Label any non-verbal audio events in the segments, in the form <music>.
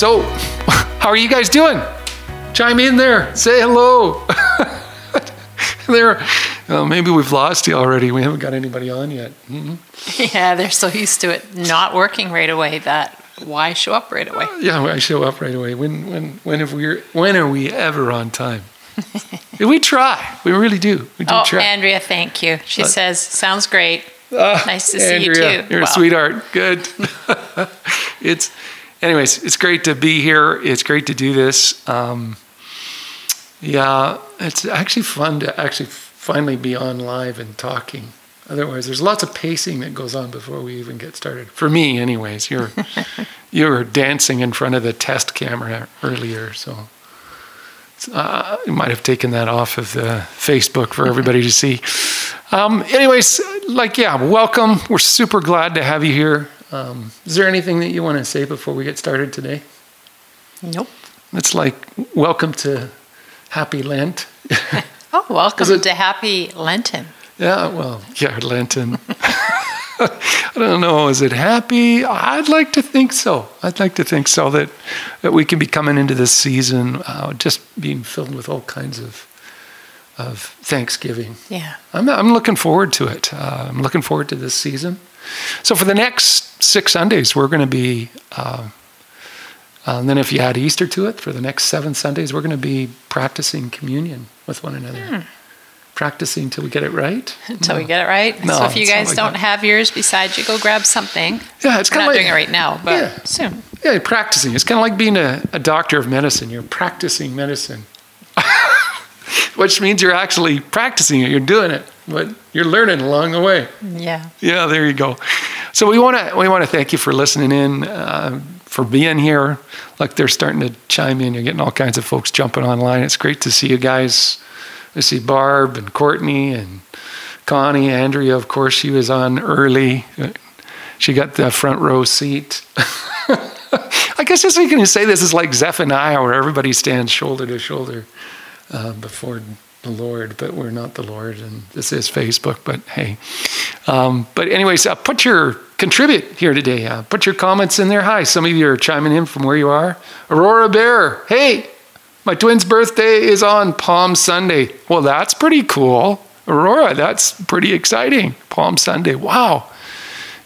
So, <laughs> how are you guys doing? Chime in there. Say hello. <laughs> there. Well, maybe we've lost you already. We haven't got anybody on yet. Mhm. Yeah, they're so used to it not working right away that why show up right away? Yeah, I show up right away. When when when have we when are we ever on time? <laughs> we try. We really do. We do Oh, try. Andrea, thank you. She Uh, says, sounds great. Ah, nice to see you too. You're a sweetheart. Good. it's, anyways, it's great to be here. It's great to do this. Um, yeah, it's actually fun to actually finally be on live and talking. Otherwise, there's lots of pacing that goes on before we even get started. For me, anyways, you're <laughs> you were dancing in front of the test camera earlier, so uh, you might have taken that off of the Facebook for everybody to see. Um, anyways, like, yeah, welcome. We're super glad to have you here. Um, is there anything that you want to say before we get started today? Nope. It's like, welcome to Happy Lent. <laughs> Oh, welcome it- to Happy Lenten. yeah, well, yeah, Lenten. <laughs> I don't know. Is it happy? I'd like to think so. I'd like to think so that that we can be coming into this season uh, just being filled with all kinds of of Thanksgiving. Yeah. I'm, I'm looking forward to it. Uh, I'm looking forward to this season. So for the next six Sundays, we're going to be, uh, uh, and then if you add Easter to it, for the next seven Sundays, we're going to be practicing communion with one another. Practicing till we get it right. Until we get it right. No, so if you guys like don't have yours beside you, go grab something. Yeah, it's kind of doing it right now, but Yeah. soon. yeah, practicing. It's kind of like being a, a doctor of medicine. You're practicing medicine, <laughs> which means you're actually practicing it. You're doing it, but you're learning along the way. Yeah. Yeah, there you go. So we want to we want to thank you for listening in, uh, for being here. Like they're starting to chime in. You're getting all kinds of folks jumping online. It's great to see you guys. I see Barb and Courtney and Connie, Andrea. Of course, she was on early. She got the front row seat. <laughs> I guess just we can say this is like Zephaniah, where everybody stands shoulder to shoulder uh, before the Lord, but we're not the Lord, and this is Facebook. But hey, um, but anyways, uh, put your contribute here today. Uh, put your comments in there. Hi, some of you are chiming in from where you are. Aurora Bear, hey, my twin's birthday is on Palm Sunday. Well, that's pretty cool, Aurora. That's pretty exciting. Palm Sunday. Wow,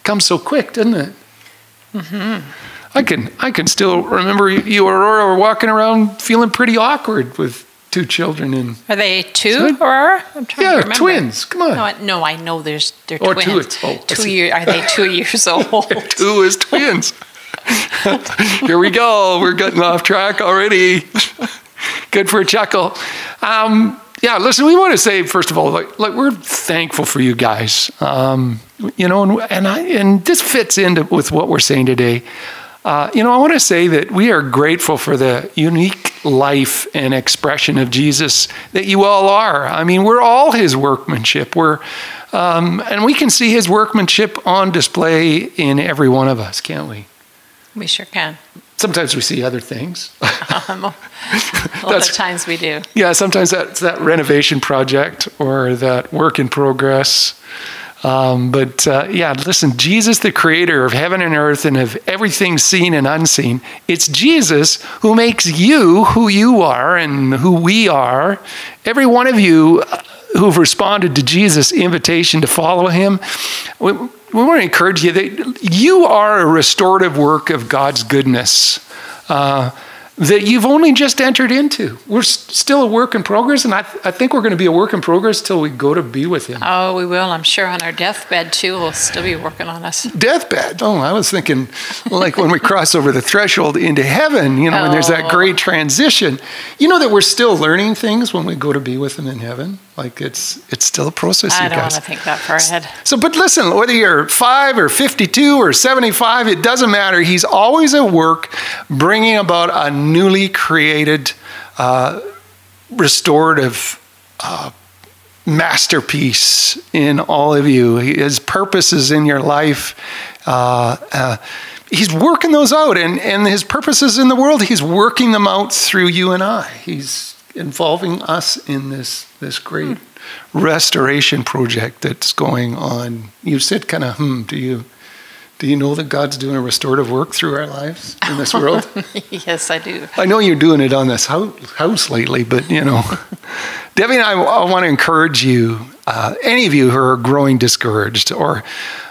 comes so quick, doesn't it? I can I can still remember you, you Aurora were walking around feeling pretty awkward with two children and Are they two. Aurora? I'm trying to yeah remember. twins. Come on. No, I, no, I know there's they're Oh, twins. two, it's- oh, two see. years. Are they two <laughs> years <laughs> old? Two is twins. <laughs> Here we go. We're getting off track already. Good for a chuckle. Um, yeah, listen, we want to say first of all, like, like we're thankful for you guys. Um, you know, and, and I and this fits into with what we're saying today. Uh, you know, I want to say that we are grateful for the unique life and expression of Jesus that you all are. I mean, we're all His workmanship. We're um, and we can see His workmanship on display in every one of us, can't we? we sure can. Sometimes we see other things. Um, <laughs> <laughs> a lot That's- of times we do. yeah, sometimes that's that renovation project or that work in progress. Um, but uh, yeah, listen, Jesus, the creator of heaven and earth and of everything seen and unseen, it's Jesus who makes you who you are and who we are. Every one of you who've responded to Jesus' invitation to follow him, we, we want to encourage you that you are a restorative work of God's goodness. Uh, that you've only just entered into. We're still a work in progress, and I, I think we're going to be a work in progress till we go to be with Him. Oh, we will. I'm sure on our deathbed too. We'll still be working on us. Deathbed. Oh, I was thinking like when we cross over the threshold into heaven, you know, and there's that Oh. great transition. You know that we're still learning things when we go to be with Him in heaven. Like it's it's still a process, I you don't want to think that far ahead. So, but listen, whether you're five or 52 or 75, it doesn't matter. He's always at work bringing about a newly created, uh, restorative uh, masterpiece in all of you. His purposes in your life. Uh, uh, he's working those out, and, and his purposes in the world, he's working them out through you and I. He's involving us in this, this great restoration project that's going on. You said kind of, hmm, do you, Do you know that God's doing a restorative work through our lives in this world? <laughs> yes, I do. I know you're doing it on this house lately, but you know, <laughs> Debbie and I, I want to encourage you, uh, any of you who are growing discouraged, or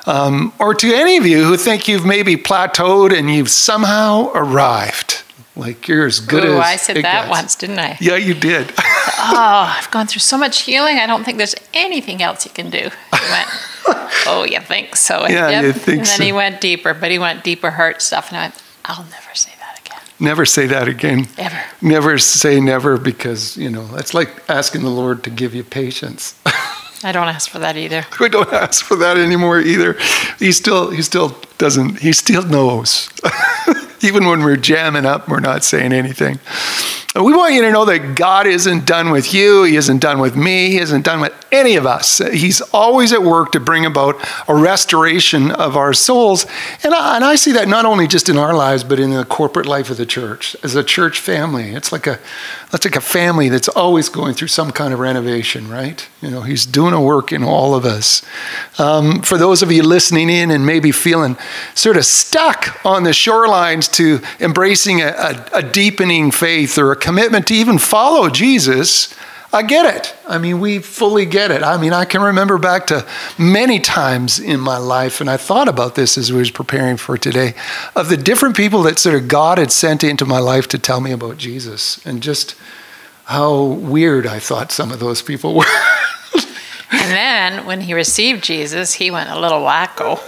um, or to any of you who think you've maybe plateaued and you've somehow arrived. Like you're as good Ooh, as. I said that gets. once, didn't I? Yeah, you did. <laughs> oh, I've gone through so much healing. I don't think there's anything else you can do. He went, <laughs> Oh, you think so? Yeah, yep. you think And then so. he went deeper, but he went deeper heart stuff, and I went, I'll never say that again. Never say that again. Ever. Never say never because, you know, it's like asking the Lord to give you patience. I don't ask for that either. <laughs> we don't ask for that anymore either. He still he still doesn't he still knows. Even when we're jamming up, we're not saying anything. We want you to know that God isn't done with you. He isn't done with me. He isn't done with any of us. He's always at work to bring about a restoration of our souls. And I, and I see that not only just in our lives, but in the corporate life of the church. As a church family, it's like a, that's like a family that's always going through some kind of renovation, right? You know, He's doing a work in all of us. Um, for those of you listening in and maybe feeling sort of stuck on the shorelines to embracing a, a, a deepening faith or a commitment to even follow Jesus, I get it. I mean, we fully get it. I mean, I can remember back to many times in my life, and I thought about this as we was preparing for today, of the different people that sort of God had sent into my life to tell me about Jesus, and just how weird I thought some of those people were. <laughs> And then when he received Jesus, he went a little wacko.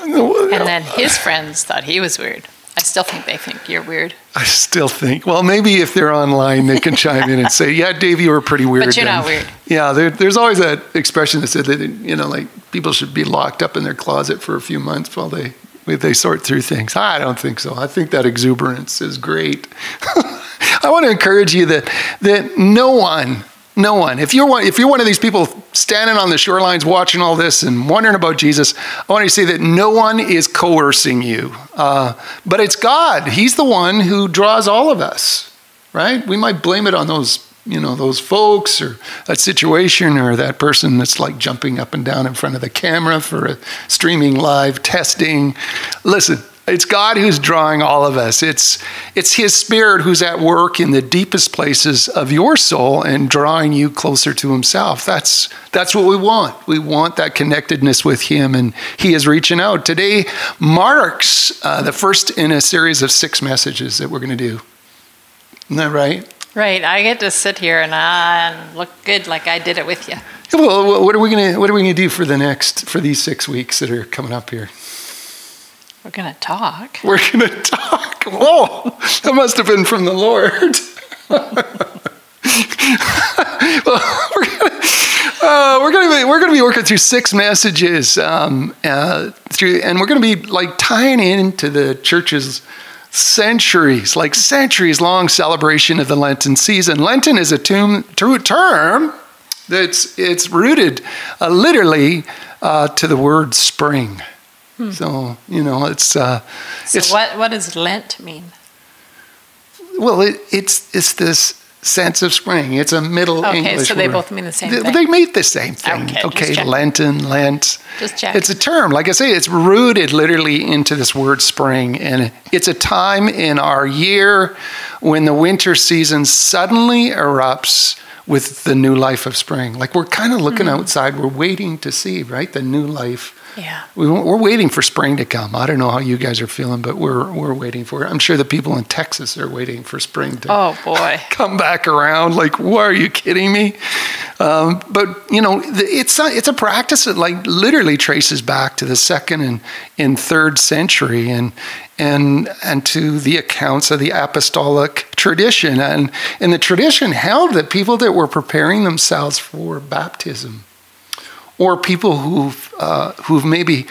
And then his friends thought he was weird. I still think they think you're weird. I still think, well, maybe if they're online, they can chime in and say, yeah, Dave, you were pretty weird. But you're then. not weird. Yeah, there, there's always that expression that said that, you know, like people should be locked up in their closet for a few months while they, they sort through things. I don't think so. I think that exuberance is great. <laughs> I want to encourage you that, that no one, no one. If you're one, if you're one of these people standing on the shorelines watching all this and wondering about Jesus, I want you to see that no one is coercing you, uh, but it's God. He's the one who draws all of us, right? We might blame it on those, you know, those folks or that situation or that person that's like jumping up and down in front of the camera for a streaming live testing. Listen, it's God who's drawing all of us. It's, it's His Spirit who's at work in the deepest places of your soul and drawing you closer to Himself. That's, that's what we want. We want that connectedness with Him, and He is reaching out. Today marks uh, the first in a series of six messages that we're going to do. Isn't that right? Right. I get to sit here and, uh, and look good like I did it with you. Well, what are we going to what are we going to do for the next for these six weeks that are coming up here? We're going to talk. <laughs> We're going to talk. Whoa, that must have been from the Lord. <laughs> well, <laughs> we're to. Uh, to be working through six messages um, uh, through, and we're to be like tying into the church's centuries, like centuries long celebration of the Lenten season. Lenten is a tomb, term that's it's rooted uh, literally uh, to the word spring. Hmm. So you know, it's. Uh, so it's, what what does Lent mean? Well, it, it's it's this sense of spring. It's a Middle okay, English. Okay, so they word. both mean the same they, thing. They mean the same thing. Okay, okay Lenten, Lent. Just check. It's a term. Like I say, it's rooted literally into this word spring, and it's a time in our year when the winter season suddenly erupts with the new life of spring. Like we're kind of looking mm-hmm. outside, we're waiting to see, right, the new life. Yeah. We, are waiting for spring to come. I don't know how you guys are feeling, but we're we're waiting for it. I'm sure the people in Texas are waiting for spring to oh boy <laughs> come back around. Like, why are you kidding me? Um, but you know, it's a, it's a practice that like literally traces back to the second and, and third century, and and and to the accounts of the apostolic tradition, and and the tradition held that people that were preparing themselves for baptism or people who've, uh, who've maybe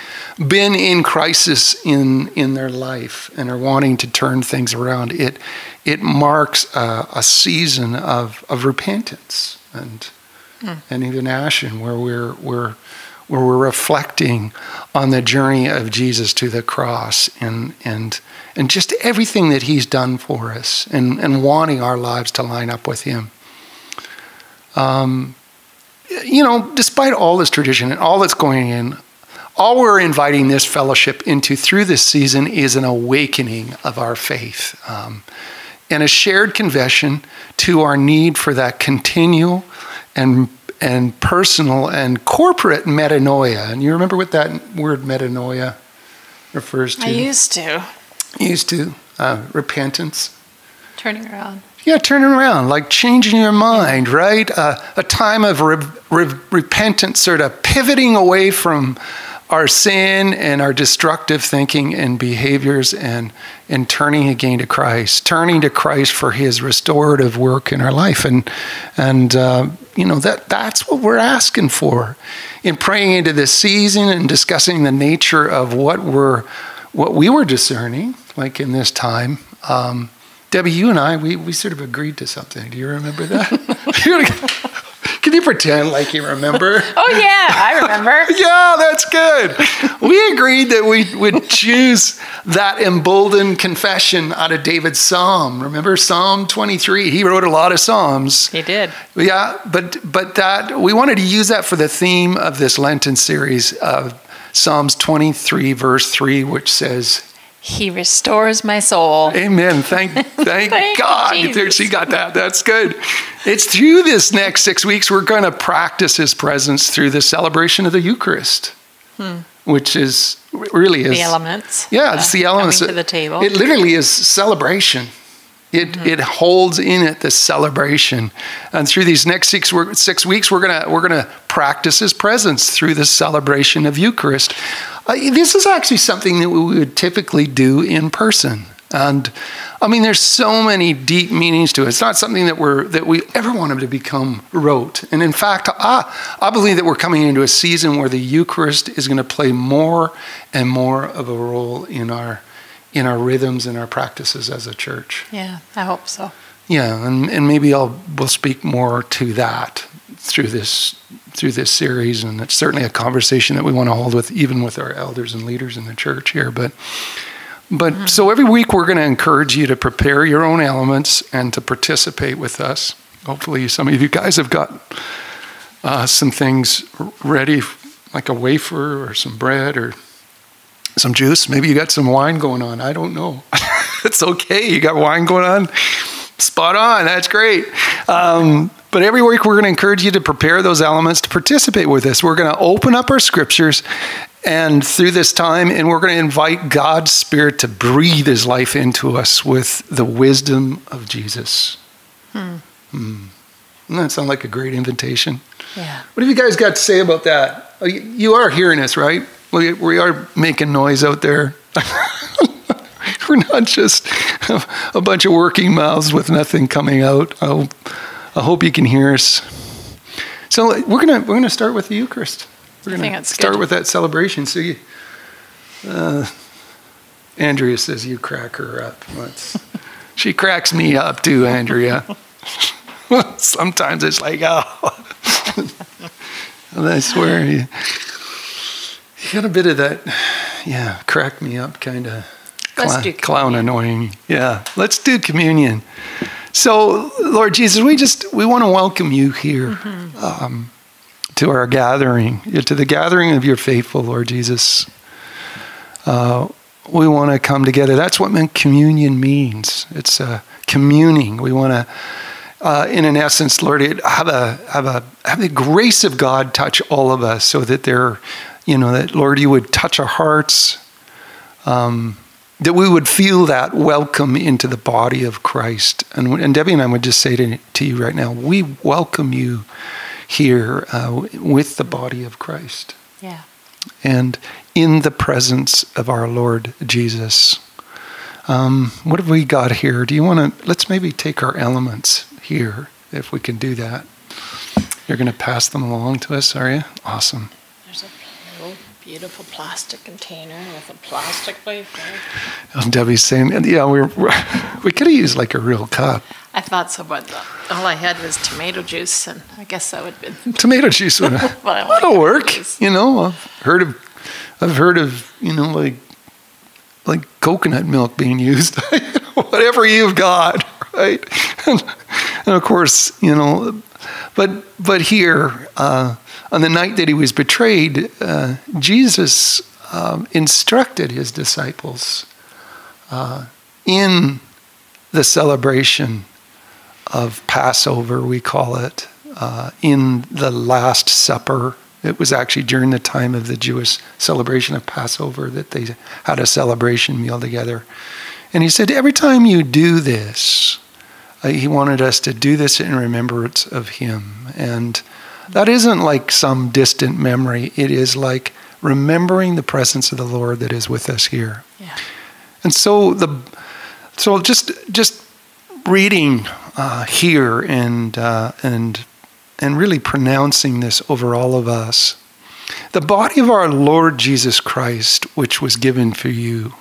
been in crisis in, in their life and are wanting to turn things around, it, it marks a, a season of, of repentance and, mm. and even ashen where we're, we're, where we're reflecting on the journey of Jesus to the cross and, and, and just everything that he's done for us and, and wanting our lives to line up with him. Um, you know, despite all this tradition and all that's going in, all we're inviting this fellowship into through this season is an awakening of our faith um, and a shared confession to our need for that continual and and personal and corporate metanoia. And you remember what that word metanoia refers to? I used to. Used to uh, repentance. Turning around. Yeah, turning around, like changing your mind, right? Uh, a time of re- re- repentance, sort of pivoting away from our sin and our destructive thinking and behaviors and, and turning again to Christ, turning to Christ for his restorative work in our life. And, and uh, you know, that, that's what we're asking for in praying into this season and discussing the nature of what, we're, what we were discerning, like in this time. Um, Debbie, you and I, we, we sort of agreed to something. Do you remember that? <laughs> Can you pretend like you remember? <laughs> Oh, yeah, I remember. <laughs> yeah, that's good. We agreed that we would choose that emboldened confession out of David's psalm. Remember Psalm 23? He wrote a lot of psalms. He did. Yeah, but but that we wanted to use that for the theme of this Lenten series of Psalms 23 verse 3 which says he restores my soul. Amen. Thank, <laughs> thank, thank God. There, she got that. That's good. It's through this next six weeks we're going to practice His presence through the celebration of the Eucharist, hmm. which is really is the elements. Yeah, it's the elements to the table. It literally is celebration. It, mm-hmm. it holds in it the celebration, and through these next six, six weeks, we're gonna we're gonna practice His presence through the celebration of Eucharist. Uh, this is actually something that we would typically do in person. And I mean, there's so many deep meanings to it. It's not something that we're that we ever wanted to become rote. And in fact, I, I believe that we're coming into a season where the Eucharist is going to play more and more of a role in our in our rhythms and our practices as a church. Yeah, I hope so. Yeah, and, and maybe I'll we'll speak more to that through this through this series, and it's certainly a conversation that we want to hold with even with our elders and leaders in the church here. But but mm-hmm. so every week we're going to encourage you to prepare your own elements and to participate with us. Hopefully, some of you guys have got uh, some things ready, like a wafer or some bread or some juice. Maybe you got some wine going on. I don't know. <laughs> it's okay. You got wine going on. Spot on. That's great. Um, but every week we're going to encourage you to prepare those elements to participate with us. We're going to open up our scriptures and through this time, and we're going to invite God's Spirit to breathe His life into us with the wisdom of Jesus. Hmm. Hmm. Doesn't that sound like a great invitation? Yeah. What have you guys got to say about that? Oh, you are hearing us, right? We we are making noise out there. <laughs> we're not just a bunch of working mouths with nothing coming out. I'll, I hope you can hear us. So we're gonna we're gonna start with the Eucharist. We're gonna start good. with that celebration. So you, uh, Andrea says you crack her up. <laughs> she cracks me up too, Andrea. <laughs> Sometimes it's like, oh, I swear, you, you got a bit of that, yeah, crack me up kind of clown, clown annoying. Yeah, let's do communion. So, Lord Jesus, we just we want to welcome you here mm-hmm. um, to our gathering, to the gathering of your faithful, Lord Jesus. Uh, we want to come together. That's what communion means. It's uh, communing. We want to, uh, in an essence, Lord, have a have a have the grace of God touch all of us, so that there, you know, that Lord, you would touch our hearts. Um, that we would feel that welcome into the body of Christ. And, and Debbie and I would just say to, to you right now, we welcome you here uh, with the body of Christ. Yeah. And in the presence of our Lord Jesus. Um, what have we got here? Do you want to, let's maybe take our elements here, if we can do that. You're going to pass them along to us, are you? Awesome. Beautiful plastic container with a plastic wafer. Um, Debbie's saying, yeah, <laughs> we we could have used like a real cup. I thought so, but all I had was tomato juice, and I guess that would have been <laughs> tomato juice <laughs> would well, that'll work. You know, I've heard of I've heard of you know like like coconut milk being used. Whatever you've got, right? And of course, you know, but but here uh, on the night that he was betrayed, uh, Jesus um, instructed his disciples uh, in the celebration of Passover, we call it, uh, in the Last Supper. It was actually during the time of the Jewish celebration of Passover that they had a celebration meal together. And he said, Every time you do this, uh, he wanted us to do this in remembrance of him. And that isn't like some distant memory, it is like remembering the presence of the Lord that is with us here. Yeah. And so the so just just reading uh, here and uh, and and really pronouncing this over all of us, the body of our Lord Jesus Christ, which was given for you,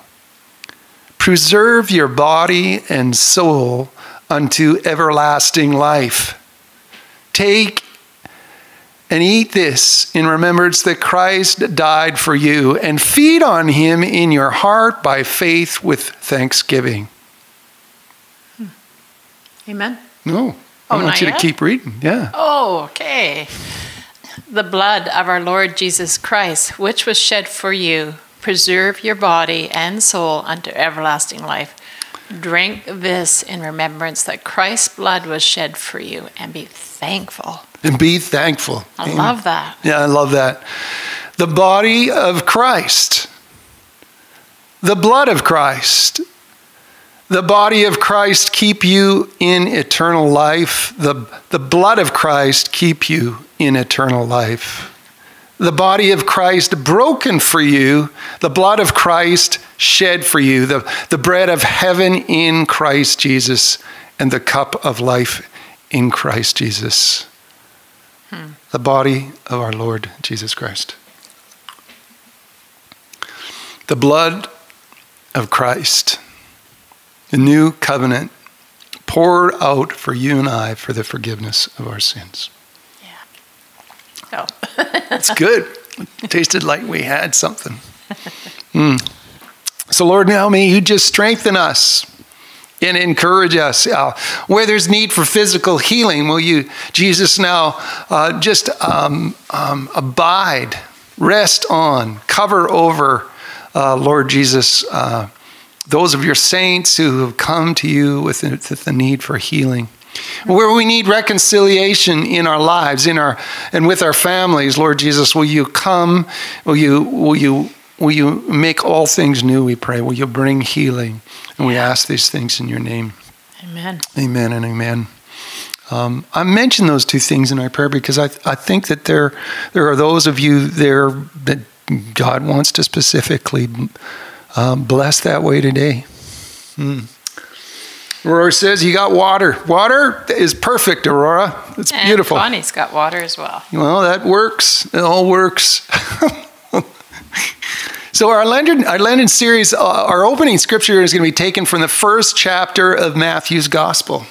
preserve your body and soul unto everlasting life. Take and eat this in remembrance that Christ died for you, and feed on him in your heart by faith with thanksgiving. Hmm. Amen. No. I Oh, want you yet? to keep reading. Yeah. Oh, okay. The blood of our Lord Jesus Christ, which was shed for you, preserve your body and soul unto everlasting life. Drink this in remembrance that Christ's blood was shed for you, and be thankful. And be thankful. I Amen. love that. Yeah, I love that. The body of Christ, the blood of Christ, the body of Christ keep you in eternal life. The, the blood of Christ keep you in eternal life. The body of Christ broken for you, the blood of Christ shed for you, the, the bread of heaven in Christ Jesus, and the cup of life in Christ Jesus. Hmm. The body of our Lord Jesus Christ. The blood of Christ, the new covenant poured out for you and I for the forgiveness of our sins. It's good. It tasted like we had something. Mm. So, Lord, now may you just strengthen us and encourage us. Uh, where there's need for physical healing, will you, Jesus, now uh, just um, um, abide, rest on, cover over, uh, Lord Jesus, uh, those of your saints who have come to you with the, with the need for healing. Where we need reconciliation in our lives, in our and with our families, Lord Jesus, will you come? Will you will you will you make all things new? We pray. Will you bring healing? And we ask these things in your name. amen. Amen and amen. Um, I mentioned those two things in our prayer because I, I think that there there are those of you there that God wants to specifically um, bless that way today. Hmm. Aurora says, You got water. Water is perfect, Aurora. It's And beautiful. Bonnie's got water as well. Well, that works. It all works. <laughs> so our Lenten, our series, uh, our opening scripture is going to be taken from the first chapter of Matthew's Gospel.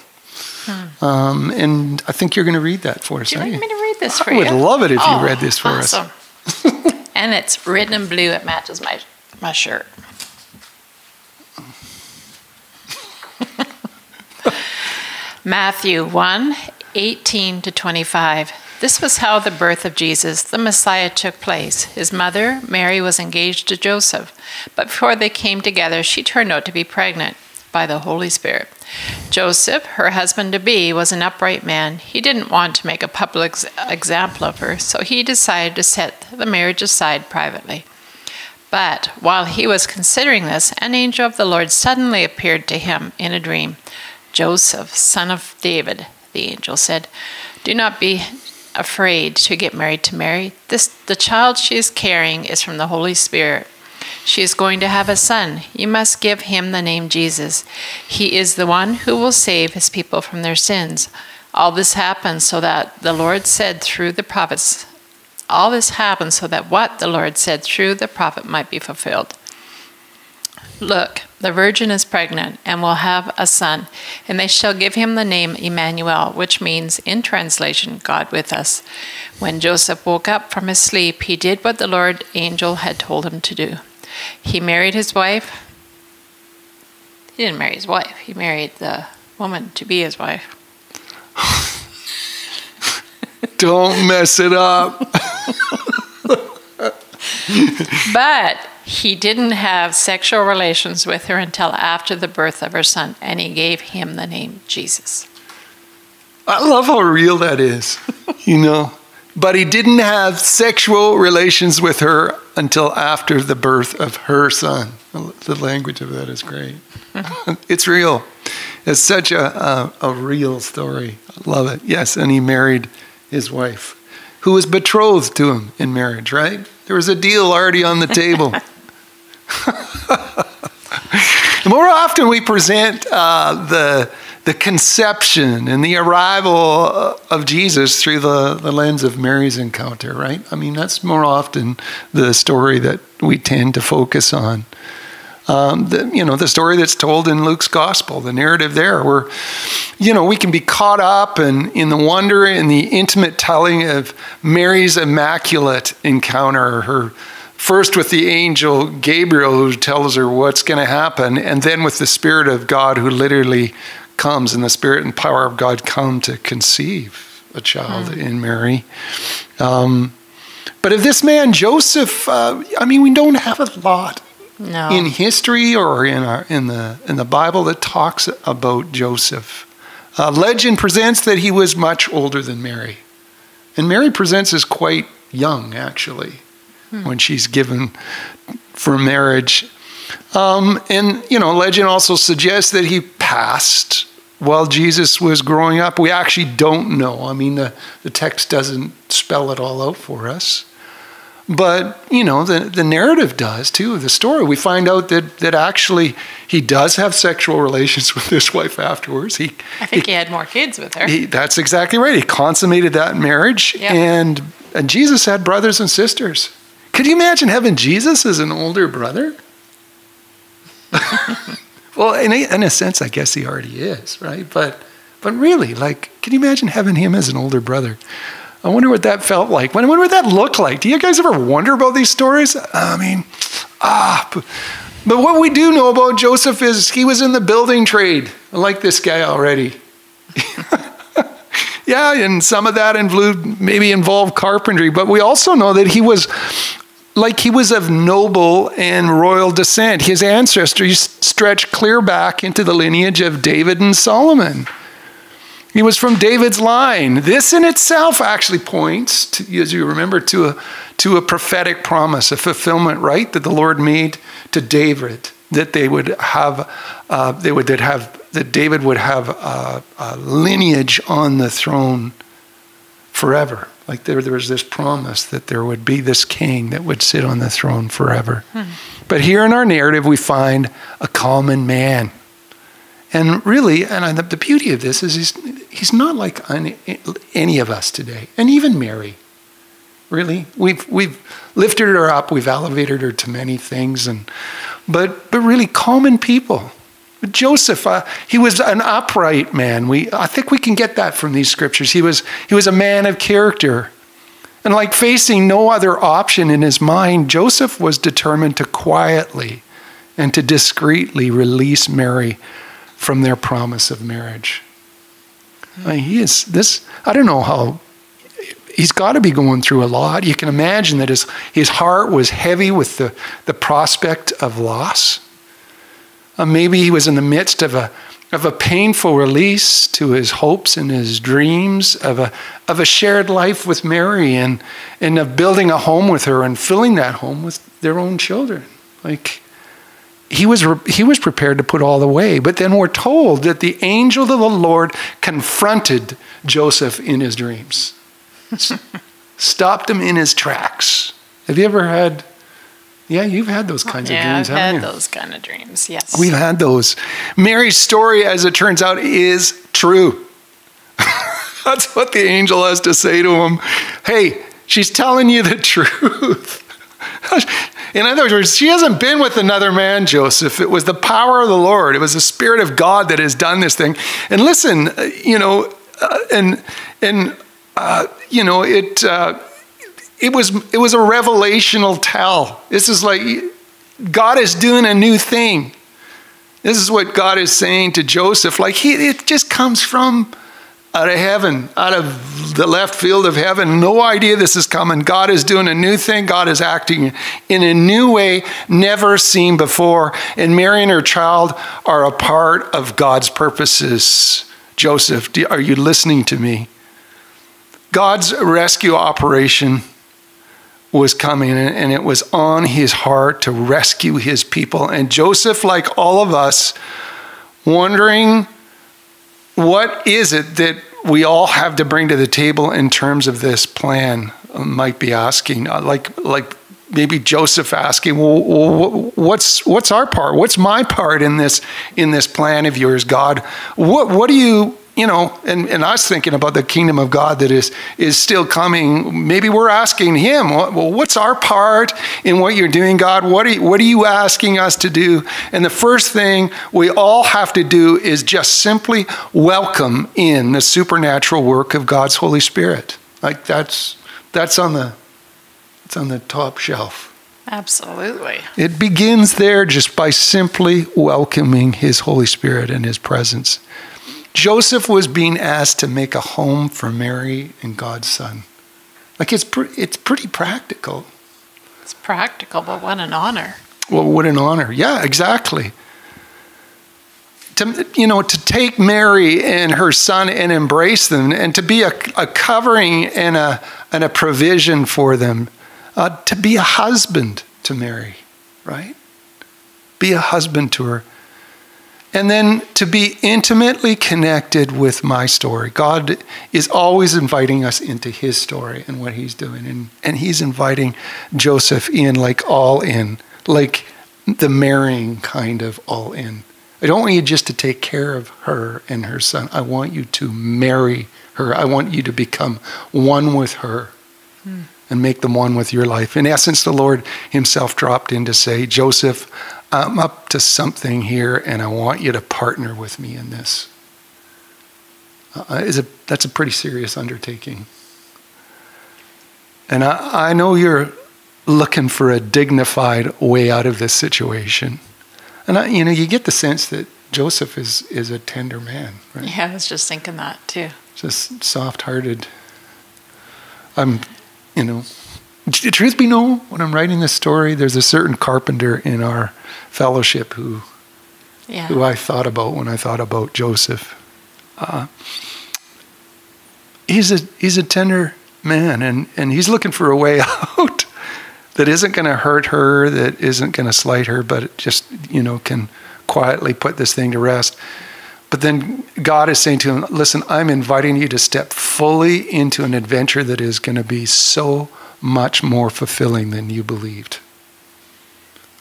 Um, and I think you're going to read that for us, Do you want you? me to read this for I you? would love it if you Oh, read this for us. awesome. <laughs> and it's written in blue. It matches my my shirt. Matthew 1 18 to 25. This was how the birth of Jesus, the Messiah, took place. His mother, Mary, was engaged to Joseph, but before they came together, she turned out to be pregnant by the Holy Spirit. Joseph, her husband to be, was an upright man. He didn't want to make a public example of her, so he decided to set the marriage aside privately. But while he was considering this, an angel of the Lord suddenly appeared to him in a dream. Joseph, son of David, the angel said, Do not be afraid to get married to Mary. This the child she is carrying is from the Holy Spirit. She is going to have a son. You must give him the name Jesus. He is the one who will save his people from their sins. All this happened so that the Lord said through the prophets, all this happened so that what the Lord said through the prophet might be fulfilled. Look, the virgin is pregnant and will have a son, and they shall give him the name Emmanuel, which means, in translation, God with us. When Joseph woke up from his sleep, he did what the Lord angel had told him to do. He married his wife. He didn't marry his wife, he married the woman to be his wife. <laughs> Don't mess it up. but he didn't have sexual relations with her until after the birth of her son, and he gave him the name Jesus. I love how real that is, <laughs> you know. But he didn't have sexual relations with her until after the birth of her son. The language of that is great. Mm-hmm. <laughs> it's real. It's such a, a, a, real story. I love it. Yes, and he married his wife, who was betrothed to him in marriage, right? There was a deal already on the table. <laughs> <laughs> More often, we present uh, the the conception and the arrival of Jesus through the, the lens of Mary's encounter, right? I mean, that's more often the story that we tend to focus on. Um, the, you know, the story that's told in Luke's gospel, the narrative there, where, you know, we can be caught up in, in the wonder and the intimate telling of Mary's immaculate encounter, her first with the angel Gabriel who tells her what's going to happen, and then with the Spirit of God who literally comes and the Spirit and power of God come to conceive a child mm. in Mary. Um, but if this man Joseph, uh, I mean, we don't have a lot no. in history or in our, in the in the Bible that talks about Joseph. Uh, legend presents that he was much older than Mary, and Mary presents as quite young actually hmm. when she's given for marriage. Um, and, you know, legend also suggests that he passed while Jesus was growing up. We actually don't know. I mean, the, the text doesn't spell it all out for us. But, you know, the, the narrative does too, the story. We find out that, that actually he does have sexual relations <laughs> with his wife afterwards. He, I think he, he had more kids with her. He, that's exactly right. He consummated that marriage. Yep. And, and Jesus had brothers and sisters. Could you imagine having Jesus as an older brother? <laughs> well, in a, in a sense, I guess he already is, right? But, but really, like, can you imagine having him as an older brother? I wonder what that felt like. I wonder what that looked like. Do you guys ever wonder about these stories? I mean, ah, but, but what we do know about Joseph is he was in the building trade. I like this guy already. <laughs> yeah, and some of that involved, maybe involved carpentry, but we also know that he was like he was of noble and royal descent. His ancestors stretched clear back into the lineage of David and Solomon. He was from David's line. This in itself actually points, to, as you remember, to a, to a prophetic promise, a fulfillment, right, that the Lord made to David, that they would have, uh, they would that have, that David would have a, a lineage on the throne forever. Like there, there was this promise that there would be this king that would sit on the throne forever. Hmm. But here in our narrative, we find a common man. And really, and the, the beauty of this is he's, he's not like any, any of us today, and even Mary. Really, we've we've lifted her up, we've elevated her to many things, and but but really common people. Joseph, uh, he was an upright man. We, I think we can get that from these scriptures. He was, he was a man of character. And like facing no other option in his mind, Joseph was determined to quietly and to discreetly release Mary from their promise of marriage. I mean, he is this, I don't know how, he's got to be going through a lot. You can imagine that his, his heart was heavy with the, the prospect of loss. Uh, maybe he was in the midst of a, of a painful release to his hopes and his dreams of a, of a shared life with Mary and, and of building a home with her and filling that home with their own children. Like, he was, he was prepared to put all away. But then we're told that the angel of the Lord confronted Joseph in his dreams, <laughs> stopped him in his tracks. Have you ever had yeah, you've had those kinds yeah, of dreams, haven't you? Yeah, I've haven't had you? those kind of dreams, yes. We've had those. Mary's story, as it turns out, is true. <laughs> That's what the angel has to say to him. Hey, she's telling you the <laughs> truth. <laughs> In other words, she hasn't been with another man, Joseph. It was the power of the Lord. It was the Spirit of God that has done this thing. And listen, uh, you know, uh, and and uh, you know it. Uh, it was it was a revelational tell. This is like God is doing a new thing. This is what God is saying to Joseph. Like he, it just comes from out of heaven, out of the left field of heaven. No idea this is coming. God is doing a new thing. God is acting in a new way never seen before. And Mary and her child are a part of God's purposes. Joseph, are you listening to me? God's rescue operation was coming and it was on his heart to rescue his people. And Joseph, like all of us, wondering what is it that we all have to bring to the table in terms of this plan? Might be asking uh, like like maybe joseph asking well, what's what's our part? What's my part in this in this plan of yours god? What what do you you know, and, and us thinking about the kingdom of God that is, is still coming, maybe we're asking Him, well, what's our part in what you're doing, God? What are, you, what are you asking us to do? And the first thing we all have to do is just simply welcome in the supernatural work of God's Holy Spirit. Like that's, that's on the, it's on the top shelf. Absolutely. It begins there just by simply welcoming His Holy Spirit and His presence. Joseph was being asked to make a home for Mary and God's son. Like it's, pre- it's pretty practical. It's practical, but what an honor. Well, what an honor. Yeah, exactly. To, you know, to take Mary and her son and embrace them and to be a, a covering and a, and a provision for them, uh, to be a husband to Mary, right? Be a husband to her and then to be intimately connected with my story. God is always inviting us into his story and what he's doing. And, and he's inviting Joseph in, like all in, like the marrying kind of all in. I don't want you just to take care of her and her son. I want you to marry her. I want you to become one with her hmm. And make them one with your life. In essence, the Lord himself dropped in to say, Joseph, I'm up to something here and I want you to partner with me in this. Uh, is a, that's a pretty serious undertaking. And I, I know you're looking for a dignified way out of this situation. And I, you know, you get the sense that Joseph is, is a tender man, right? Yeah, I was just thinking that too. Just soft hearted. I'm, <laughs> you know, truth be known, when I'm writing this story, there's a certain carpenter in our fellowship who, yeah. who I thought about when I thought about Joseph. Uh, he's a he's a tender man, and and he's looking for a way <laughs> out that isn't going to hurt her, that isn't going to slight her, but just you know can quietly put this thing to rest. But then God is saying to him, "Listen, I'm inviting you to step fully into an adventure that is going to be so." much more fulfilling than you believed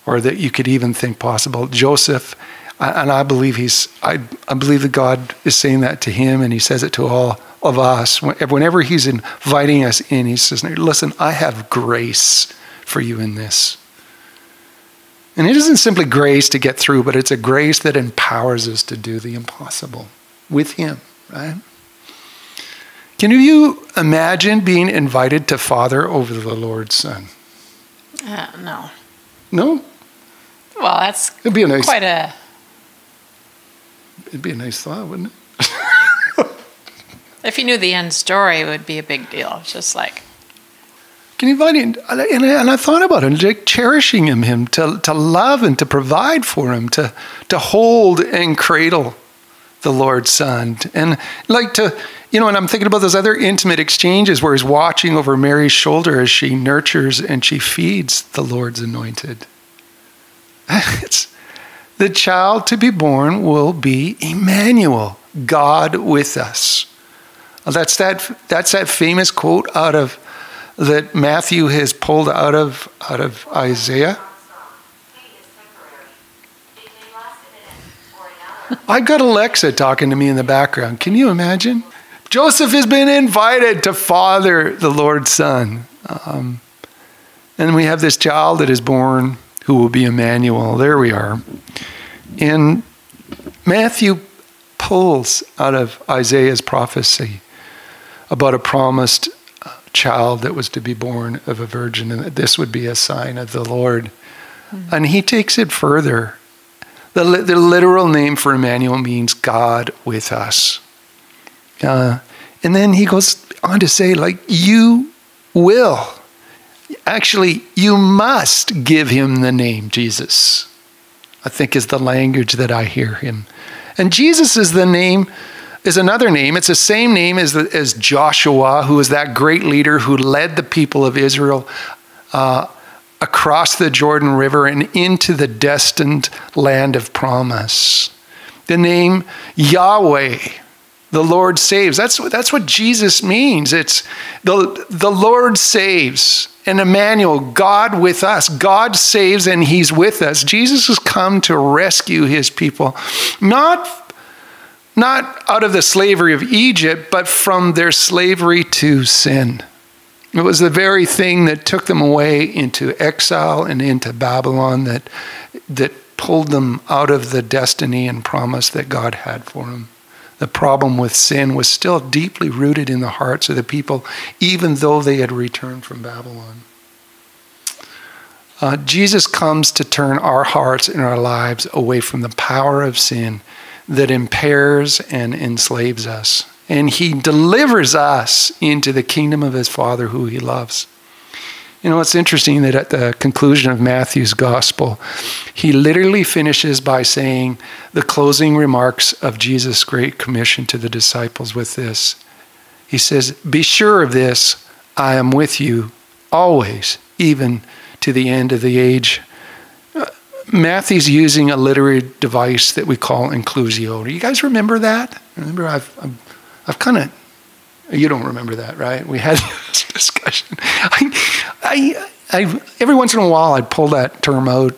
or that you could even think possible. Joseph, and I believe he's, I, I believe that God is saying that to him and he says it to all of us. Whenever he's inviting us in, he says, Listen, I have grace for you in this. And it isn't simply grace to get through, but it's a grace that empowers us to do the impossible with him, right? Can you imagine being invited to father over the Lord's Son? Uh, no. No? Well, that's it'd be a nice, quite a. It'd be a nice thought, wouldn't it? <laughs> if you knew the end story, it would be a big deal. It's just like. Can you invite him? And, and I thought about it, like cherishing him, him to, to love and to provide for him, to, to hold and cradle the Lord's Son. And like to, you know, and I'm thinking about those other intimate exchanges where he's watching over Mary's shoulder as she nurtures and she feeds the Lord's anointed. <laughs> It's, the child to be born will be Emmanuel, God with us. That's that, that's that famous quote out of that Matthew has pulled out of out of Isaiah. I've got Alexa talking to me in the background. Can you imagine? Joseph has been invited to father the Lord's son. Um, and we have this child that is born who will be Emmanuel. There we are. And Matthew pulls out of Isaiah's prophecy about a promised child that was to be born of a virgin and that this would be a sign of the Lord. Mm-hmm. And he takes it further. The, the literal name for Emmanuel means God with us. Uh, and then he goes on to say, like, you will. Actually, you must give him the name Jesus. I think is the language that I hear him. And Jesus is the name, is another name. It's the same name as, as Joshua, who was that great leader who led the people of Israel uh, across the Jordan River and into the destined land of promise. The name Yahweh, the Lord saves. That's, that's what Jesus means. It's the, the Lord saves. And Emmanuel, God with us. God saves and He's with us. Jesus has come to rescue His people, not, not out of the slavery of Egypt, but from their slavery to sin. It was the very thing that took them away into exile and into Babylon that, that pulled them out of the destiny and promise that God had for them. The problem with sin was still deeply rooted in the hearts of the people, even though they had returned from Babylon. Uh, Jesus comes to turn our hearts and our lives away from the power of sin that impairs and enslaves us and he delivers us into the kingdom of his Father who he loves. You know, it's interesting that at the conclusion of Matthew's gospel, he literally finishes by saying the closing remarks of Jesus' great commission to the disciples with this. He says, Be sure of this, I am with you always, even to the end of the age. Matthew's using a literary device that we call inclusio. Do you guys remember that? Remember, I've, I've I've kind of, you don't remember that, right? We had <laughs> this discussion. I, I, I, every once in a while, I'd pull that term out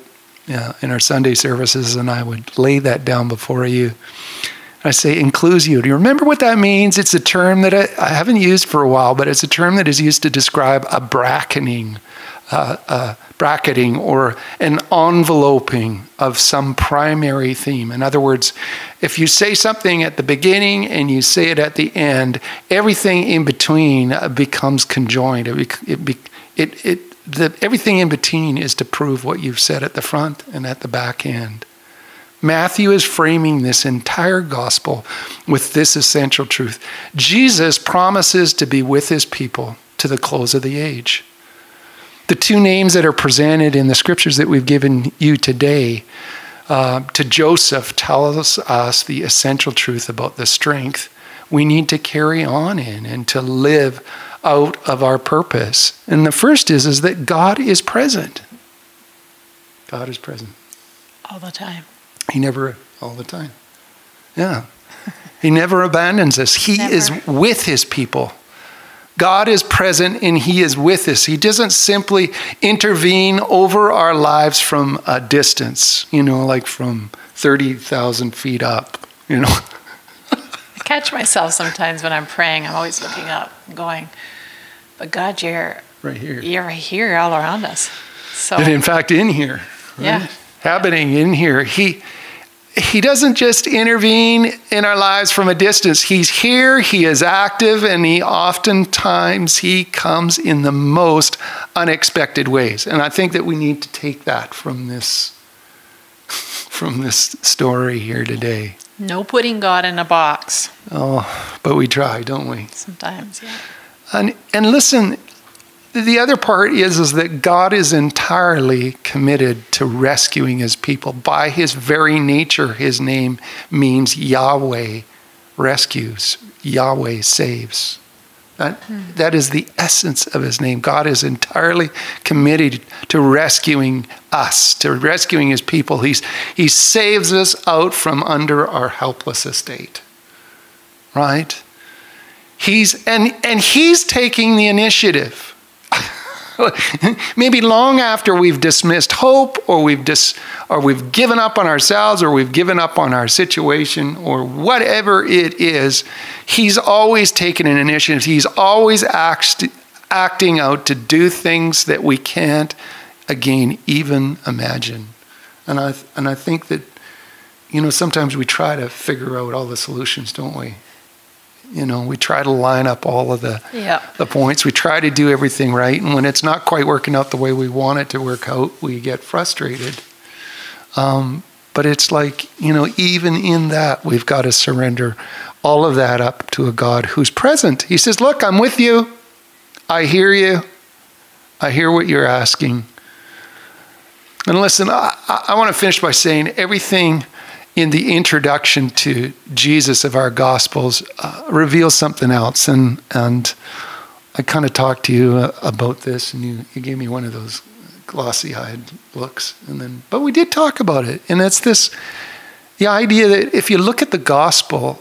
in our Sunday services and I would lay that down before you. I say inclusio. Do you remember what that means? It's a term that I, I, haven't used for a while, but it's a term that is used to describe a bracketing uh, uh, bracketing or an enveloping of some primary theme. In other words, if you say something at the beginning and you say it at the end, everything in between becomes conjoined. It, it, it, it the, everything in between is to prove what you've said at the front and at the back end. Matthew is framing this entire gospel with this essential truth. Jesus promises to be with his people to the close of the age. The two names that are presented in the scriptures that we've given you today uh, to Joseph tells us, the essential truth about the strength we need to carry on in and to live out of our purpose. And the first is, is that God is present. God is present. All the time. He never, all the time. Yeah. he never abandons us. He never. is with his people. God is present and He is with us. He doesn't simply intervene over our lives from a distance, you know, like from 30,000 feet up, you know. <laughs> I catch myself sometimes when I'm praying, I'm always looking up and going, but God, you're right here. You're right here all around us. So, and in fact, in here, right? yeah, happening in here, He he doesn't just intervene in our lives from a distance. He's here he is active and he oftentimes he comes in the most unexpected ways. And i think that we need to take that from this <laughs> from this story here today. No putting god in a box. Oh but we try don't we? Sometimes yeah. And and listen the other part is, is that God is entirely committed to rescuing his people. By his very nature, his name means Yahweh rescues, Yahweh saves. That, mm. that is the essence of his name. God is entirely committed to rescuing us, to rescuing his people. He's, he saves us out from under our helpless estate. Right? He's, and, and he's taking the initiative. <laughs> maybe long after we've dismissed hope or we've dis, or we've given up on ourselves or we've given up on our situation or whatever it is he's always taken an initiative. He's always act, acting out to do things that we can't again even imagine. And i and i think that you know sometimes we try to figure out all the solutions don't we you know we try to line up all of the yeah. the points we try to do everything right and when it's not quite working out the way we want it to work out we get frustrated um, but it's like you know even in that we've got to surrender all of that up to a God who's present. He says, Look, I'm with you. I hear you. I hear what you're asking. And listen, I, I want to finish by saying everything in the introduction to Jesus of our Gospels uh, reveals something else. And, and I kind of talked to you uh, about this, and you, you gave me one of those glossy eyed looks. And then, but we did talk about it. And it's this the idea that if you look at the gospel,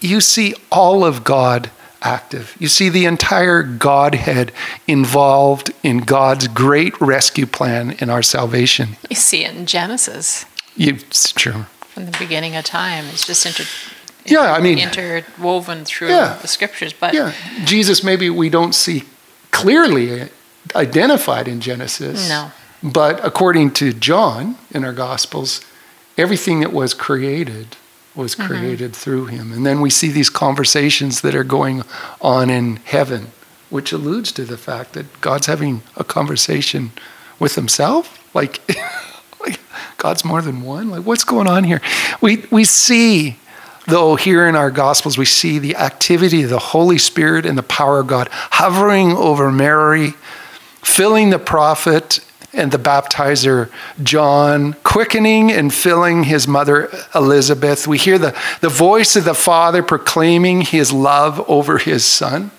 you see all of God active. You see the entire Godhead involved in God's great rescue plan in our salvation. You see it in Genesis. You, it's true. From the beginning of time, it's just inter, yeah, I mean, interwoven through yeah, the scriptures. But yeah, Jesus maybe we don't see clearly identified in Genesis. No. But according to John in our Gospels, everything that was created was mm-hmm. created mm-hmm. through him. And then we see these conversations that are going on in heaven, which alludes to the fact that God's having a conversation with himself. Like <laughs> God's more than one. Like, what's going on here? We, we see, though, here in our Gospels, we see the activity of the Holy Spirit and the power of God hovering over Mary, filling the prophet and the baptizer John, quickening and filling his mother Elizabeth. We hear the, the voice of the Father proclaiming his love over his Son.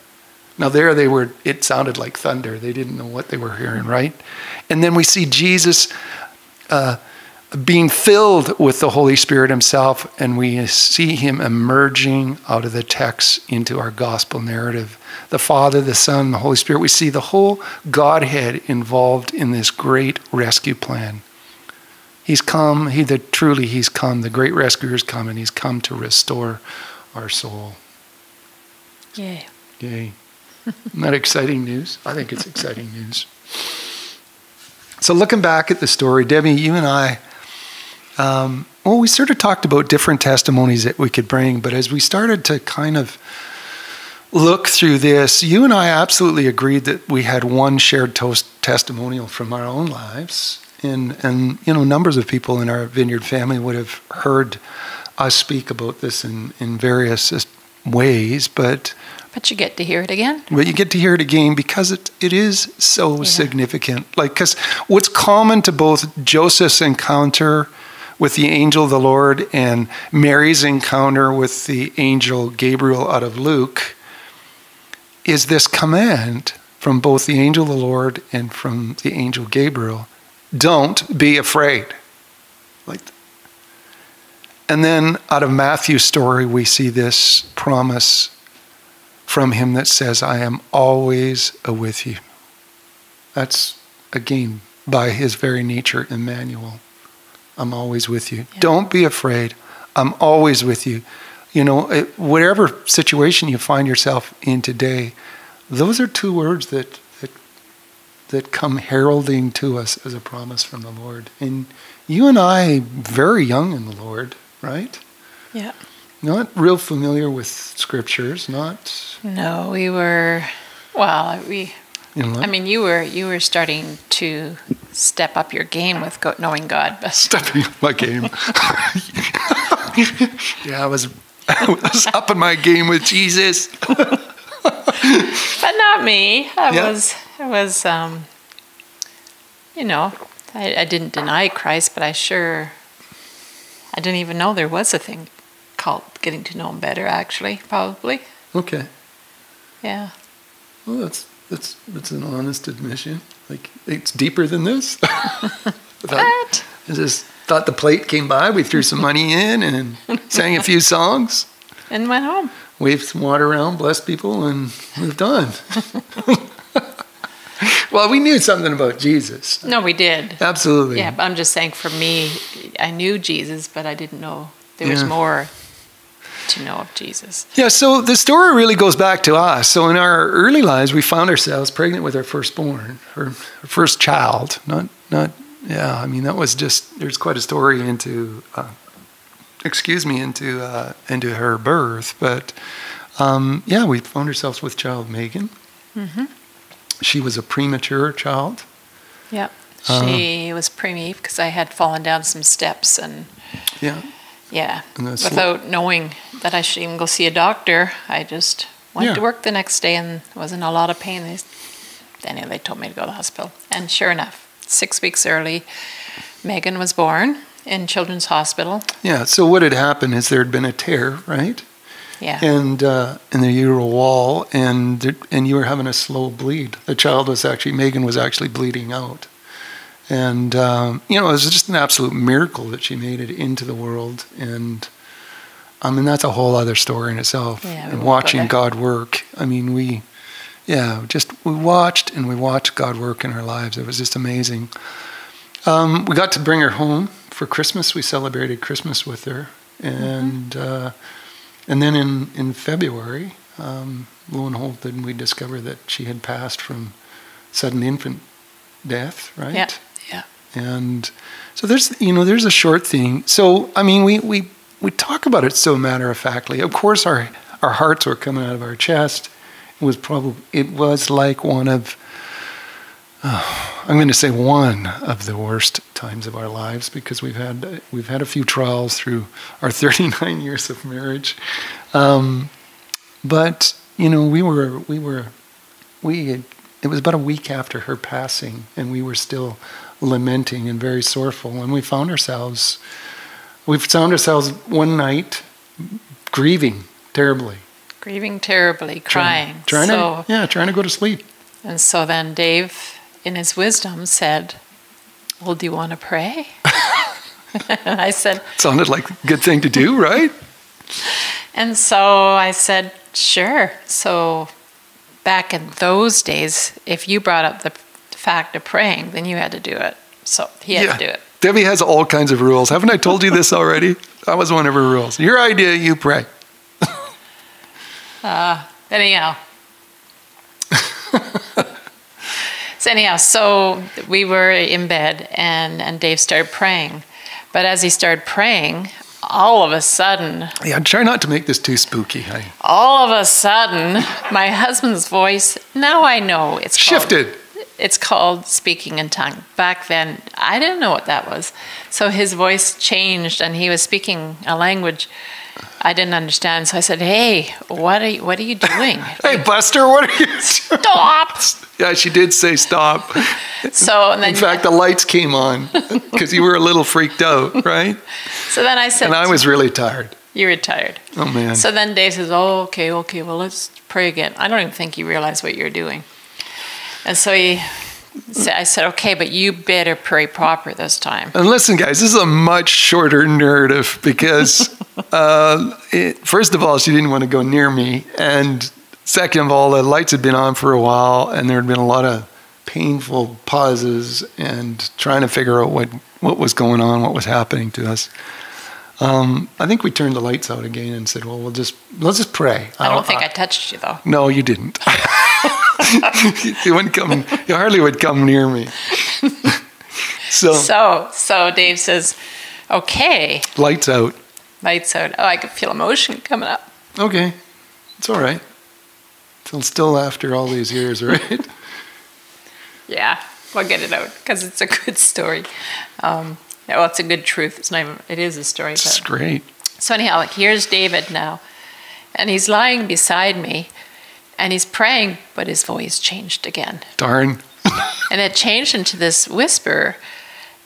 Now, there they were, it sounded like thunder. They didn't know what they were hearing, right? And then we see Jesus uh, being filled with the Holy Spirit himself, and we see him emerging out of the text into our gospel narrative the Father, the Son, the Holy Spirit. We see the whole Godhead involved in this great rescue plan. He's come, he that truly he's come, the great rescuer has come, and he's come to restore our soul. Yay. Yay. Isn't that exciting news? I think it's exciting news. So, looking back at the story, Debbie, you and I, um, well, we sort of talked about different testimonies that we could bring, but as we started to kind of look through this, you and I absolutely agreed that we had one shared toast testimonial from our own lives. And, and, you know, numbers of people in our vineyard family would have heard us speak about this in, in various ways, but. But you get to hear it again. But you get to hear it again because it, it is so yeah. significant. Like, because what's common to both Joseph's encounter with the angel of the Lord and Mary's encounter with the angel Gabriel out of Luke is this command from both the angel of the Lord and from the angel Gabriel don't be afraid. Like, and then out of Matthew's story, we see this promise from him that says, I am always with you. That's, again, by his very nature, Emmanuel. I'm always with you. Yeah. Don't be afraid. I'm always with you you know, whatever situation you find yourself in today, those are two words that, that that come heralding to us as a promise from the Lord. And you and I, very young in the Lord, right? Yeah. Not real familiar with scriptures, not. No, we were. Well, we. I mean, you were you were starting to step up your game with knowing God. <laughs> Stepping up my game. <laughs> yeah, I was I <laughs> was up in my game with Jesus. but not me. I yeah. was, I was, um, you know, I, I didn't deny Christ, but I sure, I didn't even know there was a thing called getting to know Him better. Actually, probably. Okay. Yeah. Well, that's that's that's an honest admission. Like it's deeper than this. <laughs> what? I just thought the plate came by. We threw some money in and sang a few songs. And went home. Waved some water around, blessed people, and moved on. <laughs> well, we knew something about Jesus. No, we did. Absolutely. Yeah, but I'm just saying for me, I knew Jesus, but I didn't know there was more to know of Jesus. Yeah, so the story really goes back to us. So in our early lives, we found ourselves pregnant with our firstborn, our first child, not not yeah, I mean that was just there's quite a story into, uh, excuse me, into uh, into her birth, but um, yeah, we found ourselves with child Megan. Mm-hmm. She was a premature child. Yep, she uh, was preemie because I had fallen down some steps and yeah, Yeah. And that's what- Without knowing that I should even go see a doctor, I just went Yeah. to work the next day and was in a lot of pain. They, anyway, they told me to go to the hospital. And sure enough, six weeks early, Megan was born in Children's Hospital. Yeah. So what had happened is there had been a tear, right? Yeah. and uh, in the uteral wall, and and you were having a slow bleed. The child was actually Megan was actually bleeding out, and um, you know it was just an absolute miracle that she made it into the world. And I mean that's a whole other story in itself. Yeah, and watching. God work. I mean we, yeah, just we watched and we watched God work in our lives. It was just amazing. Um, we got to bring her home for Christmas. We celebrated Christmas with her, and. Uh, and then in, in February, um, lo and behold, then we discovered that she had passed from sudden infant death, right? Yeah. And so there's, you know, there's a short thing. So, I mean, we, we, we talk about it so matter of factly. Of course, our, our hearts were coming out of our chest. It was probably, it was like one of, uh, I'm going to say one of the worst times of our lives because we've had we've had a few trials through our <laughs> 39 years of marriage, um, but you know we were we were we had, it was about a week after her passing and we were still lamenting and very sorrowful and we found ourselves we found ourselves one night grieving terribly Grieving terribly, crying. trying so, to yeah trying to go to sleep And so then Dave, in his wisdom, said, Well, do you want to pray? and <laughs> I said, sounded like a good thing to do <laughs> right And so I said, sure. So back in those days, if you brought up the fact of praying, then you had to do it. So he had to do it. Debbie has all kinds of rules. Haven't I told you this already? That was one of her rules. Your idea, you pray. <laughs> uh, Anyhow. so anyhow, so we were in bed and, and Dave started praying. But as he started praying, all of a sudden, Yeah, try not to make this too spooky. I all of a sudden, my husband's voice, now I know it's called- shifted. It's called speaking in tongue. Back then, I didn't know what that was. So his voice changed, and he was speaking a language I didn't understand. So I said, "Hey, what are you, what are you doing? <laughs> Hey, Buster, what are you <laughs> doing? Stop!" Yeah, she did say stop. <laughs> So and then, In fact, the lights came on because you were a little freaked out, right? so then I said, And I was really tired. "You were tired." Oh, man. So then Dave says, "Oh, okay, okay. Well, let's pray again." I don't even think you realized what you're doing. And so he, said, I said, "Okay, but you better pray proper this time." And listen, guys, this is a much shorter narrative because, <laughs> uh, it, first of all, she didn't want to go near me. And second of all, the lights had been on for a while and there had been a lot of painful pauses and trying to figure out what, what was going on, what was happening to us. Um, I think we turned the lights out again and said, well, we'll just, let's just pray. I don't think I touched you though. No, you didn't. <laughs> <laughs> you wouldn't come, He hardly would come near me. <laughs> so, So, so Dave says, "Okay, lights out. lights out." Oh, I could feel emotion coming up. Okay, it's all right. Still, still after all these years, right? <laughs> Yeah, we'll get it out because it's a good story. Um, yeah, well, it's a good truth. It's not even, it is a story. it's But. great. So anyhow, here's David now, and he's lying beside me, and he's praying, but his voice changed again, Darn. <laughs> and it changed into this whisper.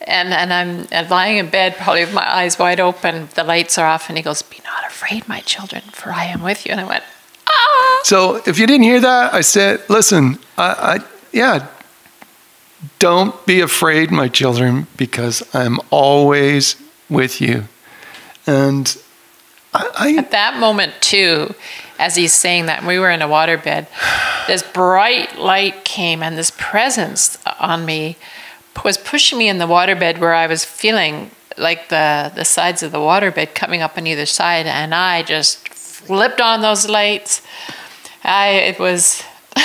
And, and I'm lying in bed, probably with my eyes wide open. The lights are off, and he goes, "Be not afraid, my children, for I am with you." And I went, "Ah!" So if you didn't hear that, I said, listen, I, I yeah, don't be afraid, my children, because I'm always with you. And I, At that moment, too, as he's saying that, we were in a waterbed, this bright light came and this presence on me was pushing me in the waterbed where I was feeling like the, the sides of the waterbed coming up on either side, and I just flipped on those lights. I, it was <laughs> a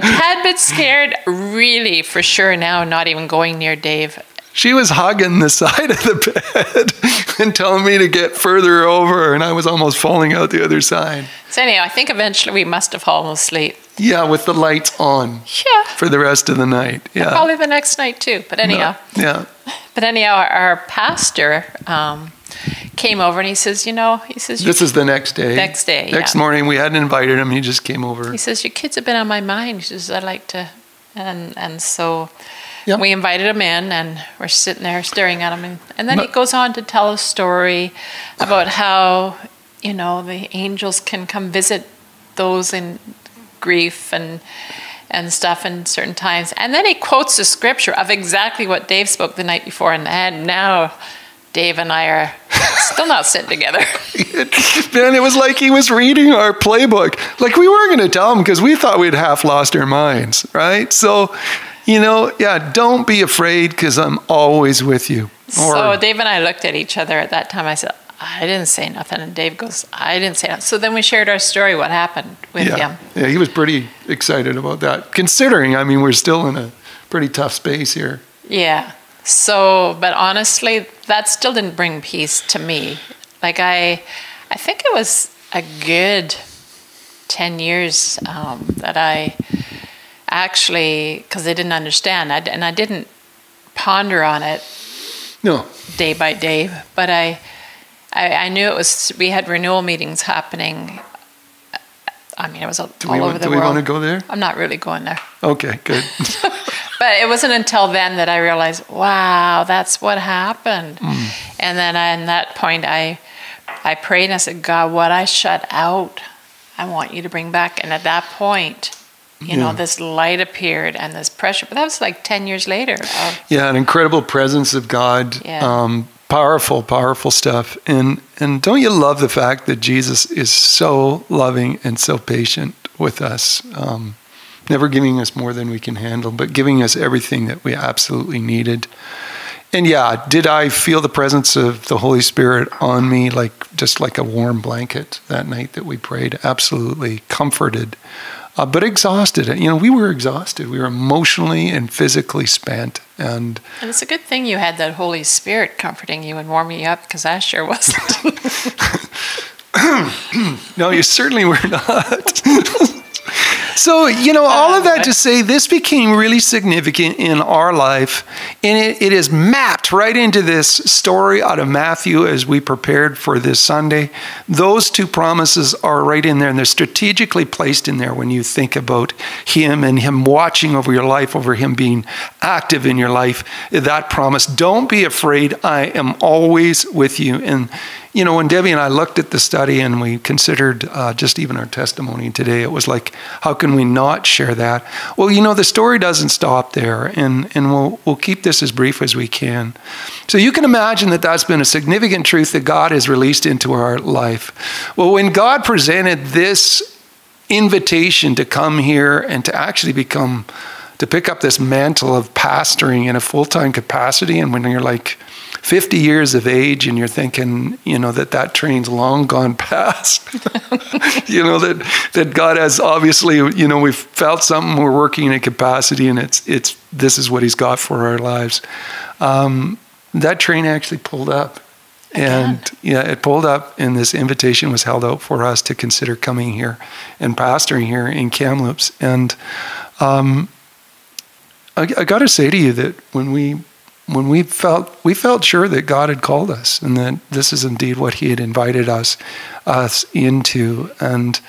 tad bit scared, really, for sure now, not even going near Dave. She was hugging the <laughs> side of the bed <laughs> and telling me to get further over, and I was almost falling out the other side. So anyhow, I think eventually we must have fallen asleep. Yeah, with the lights on Yeah. for the rest of the night. Yeah. Probably the next night too. But anyhow, Yeah. <laughs> but anyhow, our, our pastor um, came over and he says, you know, he says, This is the next day. Next day, Next yeah. morning, we hadn't invited him. He just came over. he says your kids have been on my mind. He says I'd like to, and and so. Yeah. We invited him in, and we're sitting there staring at him, and, and then he goes on to tell a story about how you know the angels can come visit those in grief and and stuff in certain times, and then he quotes the scripture of exactly what Dave spoke the night before, and, and now Dave and I are still not sitting together. <laughs> <laughs> Man, it was like he was reading our playbook. Like we weren't going to tell him because we thought we'd half lost our minds, right? So, you know, yeah, don't be afraid because I'm always with you. So Dave and I looked at each other at that time. I said, I didn't say nothing. And Dave goes, I didn't say nothing. So then we shared our story, what happened with yeah, him. yeah, he was pretty excited about that. Considering, I mean, we're still in a pretty tough space here. Yeah. So, but honestly, that still didn't bring peace to me. Like I, I think it was a good 10 years um, that I actually, because I didn't understand, I, and I didn't ponder on it No, day by day, but I, I, I knew it was. We had renewal meetings happening. I mean, it was all, do all we, over want, the do we world. want to go there? I'm not really going there, Okay, good. <laughs> but it wasn't until then that I realized, wow, that's what happened. Mm. And then in that point, I, I prayed and I said, God, what I shut out, I want you to bring back. And at that point, you know, Yeah. this light appeared and this pressure. But that was like ten years later. Yeah, an incredible presence of God. Yeah. Um, powerful, powerful stuff. And and don't you love the fact that Jesus is so loving and so patient with us, um, never giving us more than we can handle, but giving us everything that we absolutely needed. And yeah, did I feel the presence of the Holy Spirit on me, like just like a warm blanket that night that we prayed? Absolutely comforted, uh, but exhausted. You know, we were exhausted. We were emotionally and physically spent, and and it's a good thing you had that Holy Spirit comforting you and warming you up because I sure wasn't. <laughs> <laughs> No, you certainly were not. <laughs> so, you know, all of that to say, this became really significant in our life. And it, it is mapped right into this story out of Matthew as we prepared for this Sunday. Those two promises are right in there, and they're strategically placed in there when you think about Him and Him watching over your life, over Him being active in your life. That promise, don't be afraid, I am always with you. And you know, when Debbie and I looked at the study and we considered uh, just even our testimony today, it was like, how can we not share that? Well, you know, the story doesn't stop there, and, and we'll, we'll keep this as brief as we can. So you can imagine that that's been a significant truth that God has released into our life. Well, when God presented this invitation to come here and to actually become, to pick up this mantle of pastoring in a full time capacity, and when you're like, 50 years of age and you're thinking, you know, that that train's long gone <laughs> past. <laughs> you know, that, that God has obviously, you know, we've felt something, we're working in a capacity and it's, it's, this is what he's got for our lives. Um, that train actually pulled up. And yeah, it pulled up, and this invitation was held out for us to consider coming here and pastoring here in Kamloops. And um, I, I got to say to you that when we when we felt we felt sure that God had called us and that this is indeed what He had invited us us into, and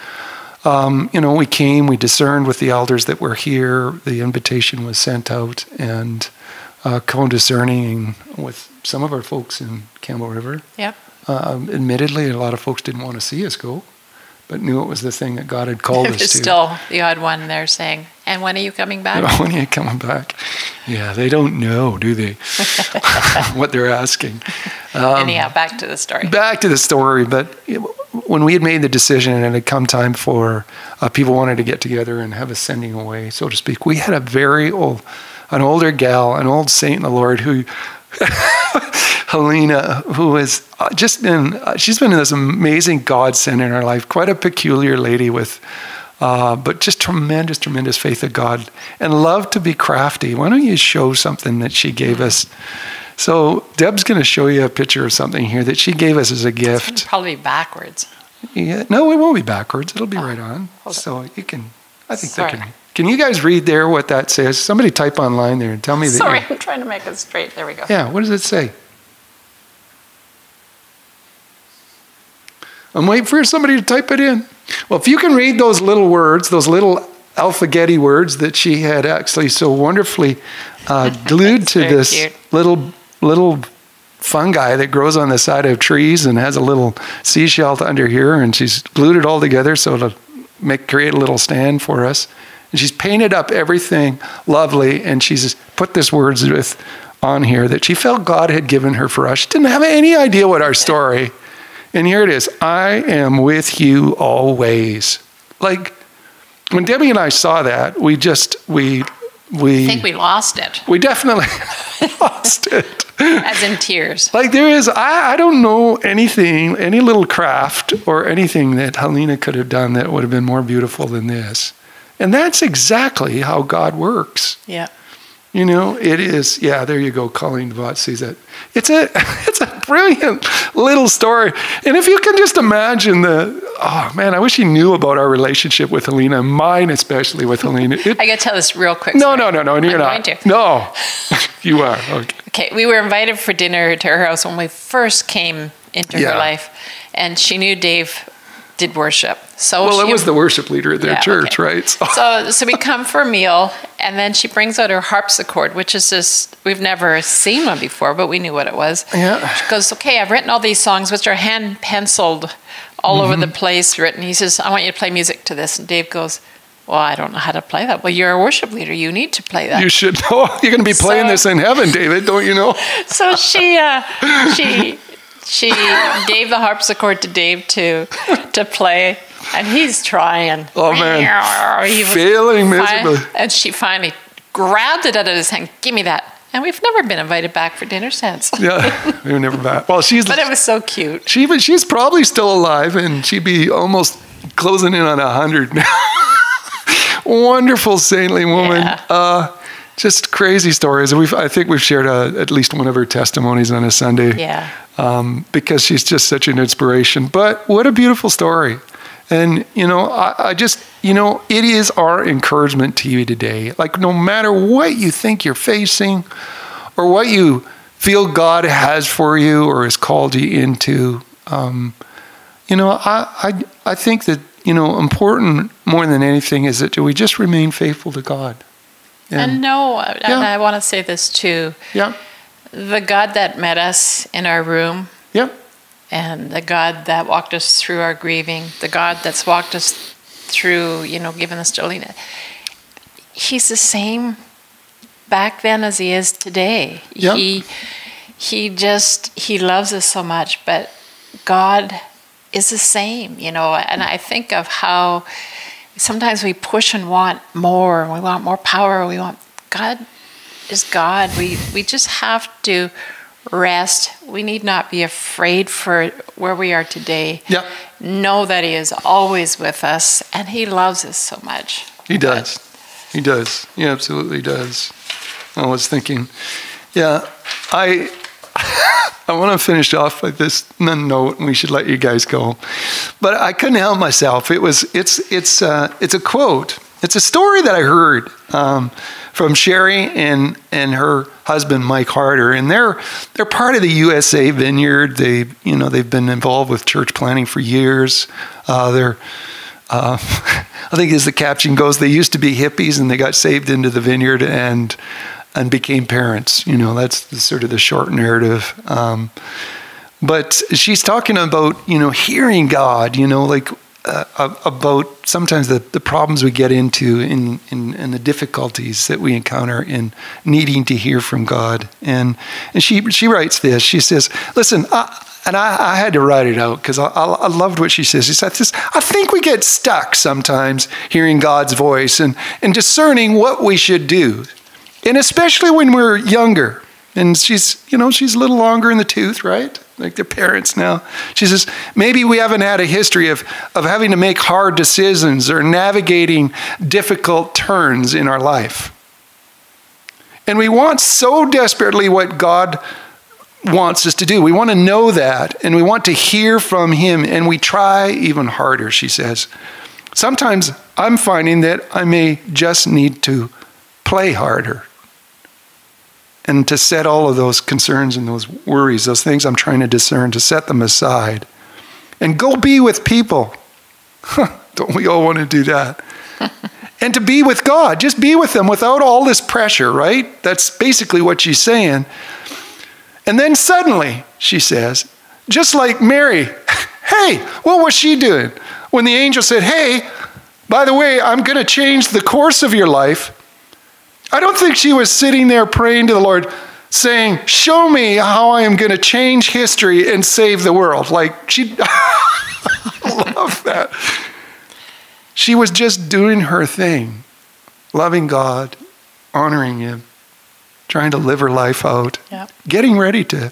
um, you know, we came, we discerned with the elders that were here. The invitation was sent out, and uh, co-discerning with some of our folks in Campbell River. Yep. Um, admittedly, a lot of folks didn't want to see us go, but knew it was the thing that God had <laughs> called us There's to. still the odd one there saying, "And when are you coming back?" <laughs> when are you coming back? Yeah, they don't know, do they? <laughs> what they're asking. Um, Anyhow, back to the story. back to the story, but when we had made the decision and it had come time for uh, people wanted to get together and have a sending away, so to speak, we had a very old, an older gal, an old saint in the Lord who, <laughs> Helena, who has uh, just been, uh, she's been this amazing godsend in our life, quite a peculiar lady with, uh, but just tremendous, tremendous faith of God and love to be crafty. Why don't you show something that she gave us? So Deb's going to show you a picture of something here that she gave us as a gift. Probably backwards. Yeah, no, it won't be backwards. It'll be right on. So you can. I think Sorry. they can. Can you guys read there what that says? Somebody type online there and tell me that. Sorry, I'm trying to make it straight. There we go. Yeah, what does it say? I'm waiting for somebody to type it in. Well, if you can read those little words, those little alphagetti words that she had actually so wonderfully uh, <laughs> glued to this cute. little little fungi that grows on the side of trees and has a little seashell under here, and she's glued it all together so to make create a little stand for us. And she's painted up everything lovely, and she's put this words with on here that she felt God had given her for us. She didn't have any idea what our story. And here it is I am with you always. Like when Debbie and I saw that, we just, we, we. I think we lost it. We definitely <laughs> lost it. As in tears. Like there is, I, I don't know anything, any little craft or anything that Helena could have done that would have been more beautiful than this. And that's exactly how God works. Yeah. You know, it is. Yeah, there you go. Colleen Devot sees it. It's a, <laughs> it's a brilliant little story. And if you can just imagine the, oh man, I wish he knew about our relationship with Helena, mine especially with Helena. <laughs> It, I got to tell this real quick. No, no, no, no, and you're I'm not. No, <laughs> you are. Okay. Okay, we were invited for dinner to her house when we first came into yeah. her life, and she knew Dave did worship. So well, she, it was the worship leader at their yeah, church, okay. right? So. so, so we come for a meal, and then she brings out her harpsichord, which is just we've never seen one before, but we knew what it was. Yeah. She goes, "Okay, I've written all these songs, which are hand penciled, all mm-hmm. over the place, written." He says, "I want you to play music to this," and Dave goes. Well, I don't know how to play that. Well, you're a worship leader. You need to play that. You should <laughs> know. You're going to be playing so, this in heaven, David. Don't you know? <laughs> so she, uh, she, she <laughs> gave the harpsichord to Dave to to play, and he's trying. Oh man, <laughs> he failing miserably. And she finally grabbed it out of his hand. Give me that. And we've never been invited back for dinner since. <laughs> yeah, we were never back. Well, she's. <laughs> But it was so cute. She, she's probably still alive, and she'd be almost closing in on a hundred now. Wonderful saintly woman. Yeah. Uh, just crazy stories. We've, I think we've shared a, uh, at least one of her testimonies on a Sunday. Yeah. Um, because she's just such an inspiration. But what a beautiful story. And, you know, I, I, just, you know, it is our encouragement to you today. Like, no matter what you think you're facing or what you feel God has for you or has called you into, um, you know, I, I, I think that, you know, important more than anything is that do we just remain faithful to God. And, and no, yeah. and I want to say this too. Yeah. The God that met us in our room. Yeah. And the God that walked us through our grieving, the God that's walked us through, you know, giving us Jolene. He's the same back then as he is today. Yeah. He he just he loves us so much, but God is the same, you know, and I think of how sometimes we push and want more. We want more power. We want God is God. We we just have to rest. We need not be afraid for where we are today. Yeah. Know that He is always with us, and He loves us so much. He does. But, he does. He absolutely does. I was thinking, yeah, I <laughs> I want to finish off with this note, and we should let you guys go. But I couldn't help myself. It was it's it's uh, it's a quote. It's a story that I heard um, from Sherry and and her husband Mike Harder, and they're they're part of the USA Vineyard. They you know they've been involved with church planting for years. Uh, they're uh, <laughs> I think as the caption goes, they used to be hippies and they got saved into the vineyard and and became parents. You know, that's the, sort of the short narrative. Um, but she's talking about, you know, hearing God, you know, like uh, about sometimes the, the problems we get into in, in, the difficulties that we encounter in needing to hear from God. And, and she, she writes this. She says, listen, I, and I, I, had to write it out because I, I, loved what she says. She said, I think we get stuck sometimes hearing God's voice and, and discerning what we should do. And especially when we're younger. And she's, you know, she's a little longer in the tooth, right? Like their parents now. She says, maybe we haven't had a history of, of having to make hard decisions or navigating difficult turns in our life. And we want so desperately what God wants us to do. We want to know that and we want to hear from Him, and we try even harder, she says. Sometimes I'm finding that I may just need to play harder and to set all of those concerns and those worries, those things I'm trying to discern, to set them aside and go be with people. Don't we all want to do that? <laughs> and to be with God, just be with them without all this pressure, right? That's basically what she's saying. And then suddenly, she says, just like Mary, <laughs> hey, what was she doing? When the angel said, hey, by the way, I'm going to change the course of your life. I don't think she was sitting there praying to the Lord, saying, Show me how I am going to change history and save the world. Like, she, <laughs> I love that. She was just doing her thing, loving God, honoring Him, trying to live her life out, Yep. getting ready to,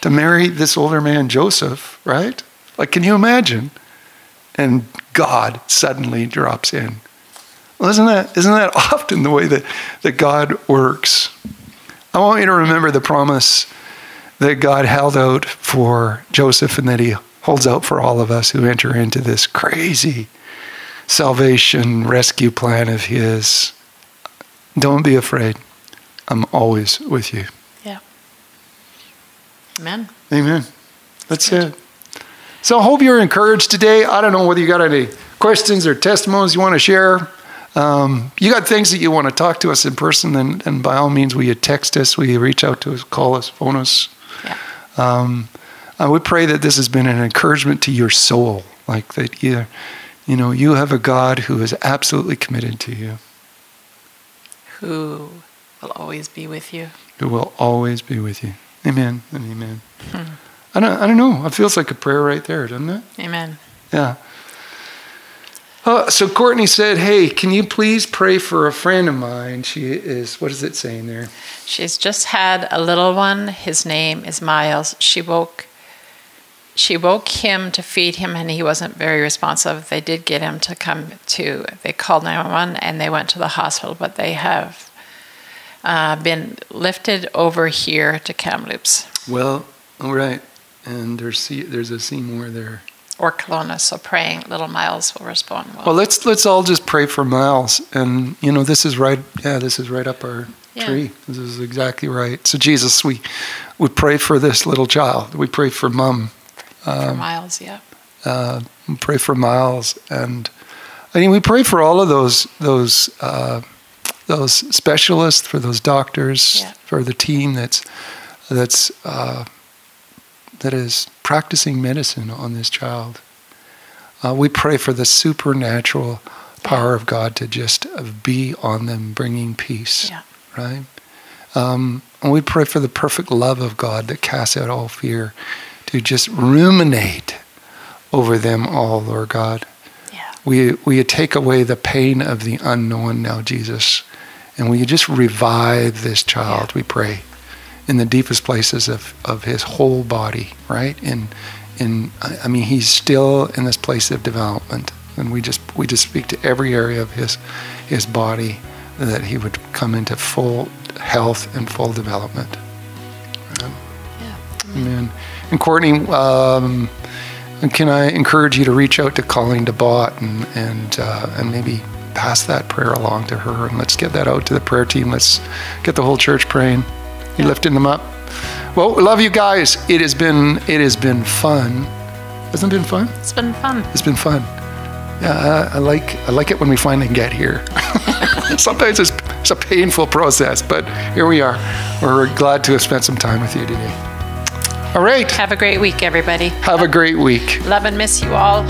to marry this older man, Joseph, right? Like, can you imagine? And God suddenly drops in. Well, isn't that, isn't that <laughs> often the way that, that God works? I want you to remember the promise that God held out for Joseph and that he holds out for all of us who enter into this crazy salvation rescue plan of his. Don't be afraid. I'm always with you. Yeah. Amen. Amen. That's it. So I hope you're encouraged today. I don't know whether you got any questions or testimonies you want to share. Um, you got things that you want to talk to us in person, then, then by all means, will you text us, will you reach out to us, call us, phone us? Yeah. Um, I would pray that this has been an encouragement to your soul, like that you, you know, you have a God who is absolutely committed to you, Who will always be with you. who will always be with you. Amen and amen. I don't, I don't know. It feels like a prayer right there, doesn't it? Amen. Yeah. Uh, so Courtney said, "Hey, can you please pray for a friend of mine? She is. What is it saying there? She's just had a little one. His name is Miles. She woke she woke him to feed him and he wasn't very responsive. They did get him to come to they called 911 and they went to the hospital, but they have uh, been lifted over here to Kamloops Well, all right. And there's there's a Seymour there. Or Kelowna. So praying little Miles will respond well. Well, let's let's all just pray for Miles. And you know, this is right. Yeah, this is right up our Yeah. tree. This is exactly right. So Jesus, we we pray for this little child. We pray for Mom. for Miles, yeah. uh, we pray for Miles, and I mean, we pray for all of those those uh, those specialists, for those doctors, Yeah. for the team that's that's uh, that is practicing medicine on this child. Uh, we pray for the supernatural power of God to just uh, be on them, bringing peace. Yeah. Right. Um, and we pray for the perfect love of God that casts out all fear, to just ruminate over them all, Lord God. Yeah. We, we take away the pain of the unknown now, Jesus. And will you just revive this child, we pray, in the deepest places of, of his whole body, right? In, in, I mean, he's still in this place of development. And we just, we just speak to every area of his, his body that he would come into full health and full development. Yeah. Amen. And Courtney, um, can I encourage you to reach out to Colleen DeBott and and uh, and maybe pass that prayer along to her, and let's get that out to the prayer team. Let's get the whole church praying. You lifting them up. Well, we love you guys. It has been it has been fun. Hasn't it been fun? It's been fun. It's been fun. Yeah, I, I like I like it when we finally get here. <laughs> Sometimes it's, it's a painful process, but here we are. We're glad to have spent some time with you today. All right. Have a great week, everybody. Have a great week. Love and miss you all.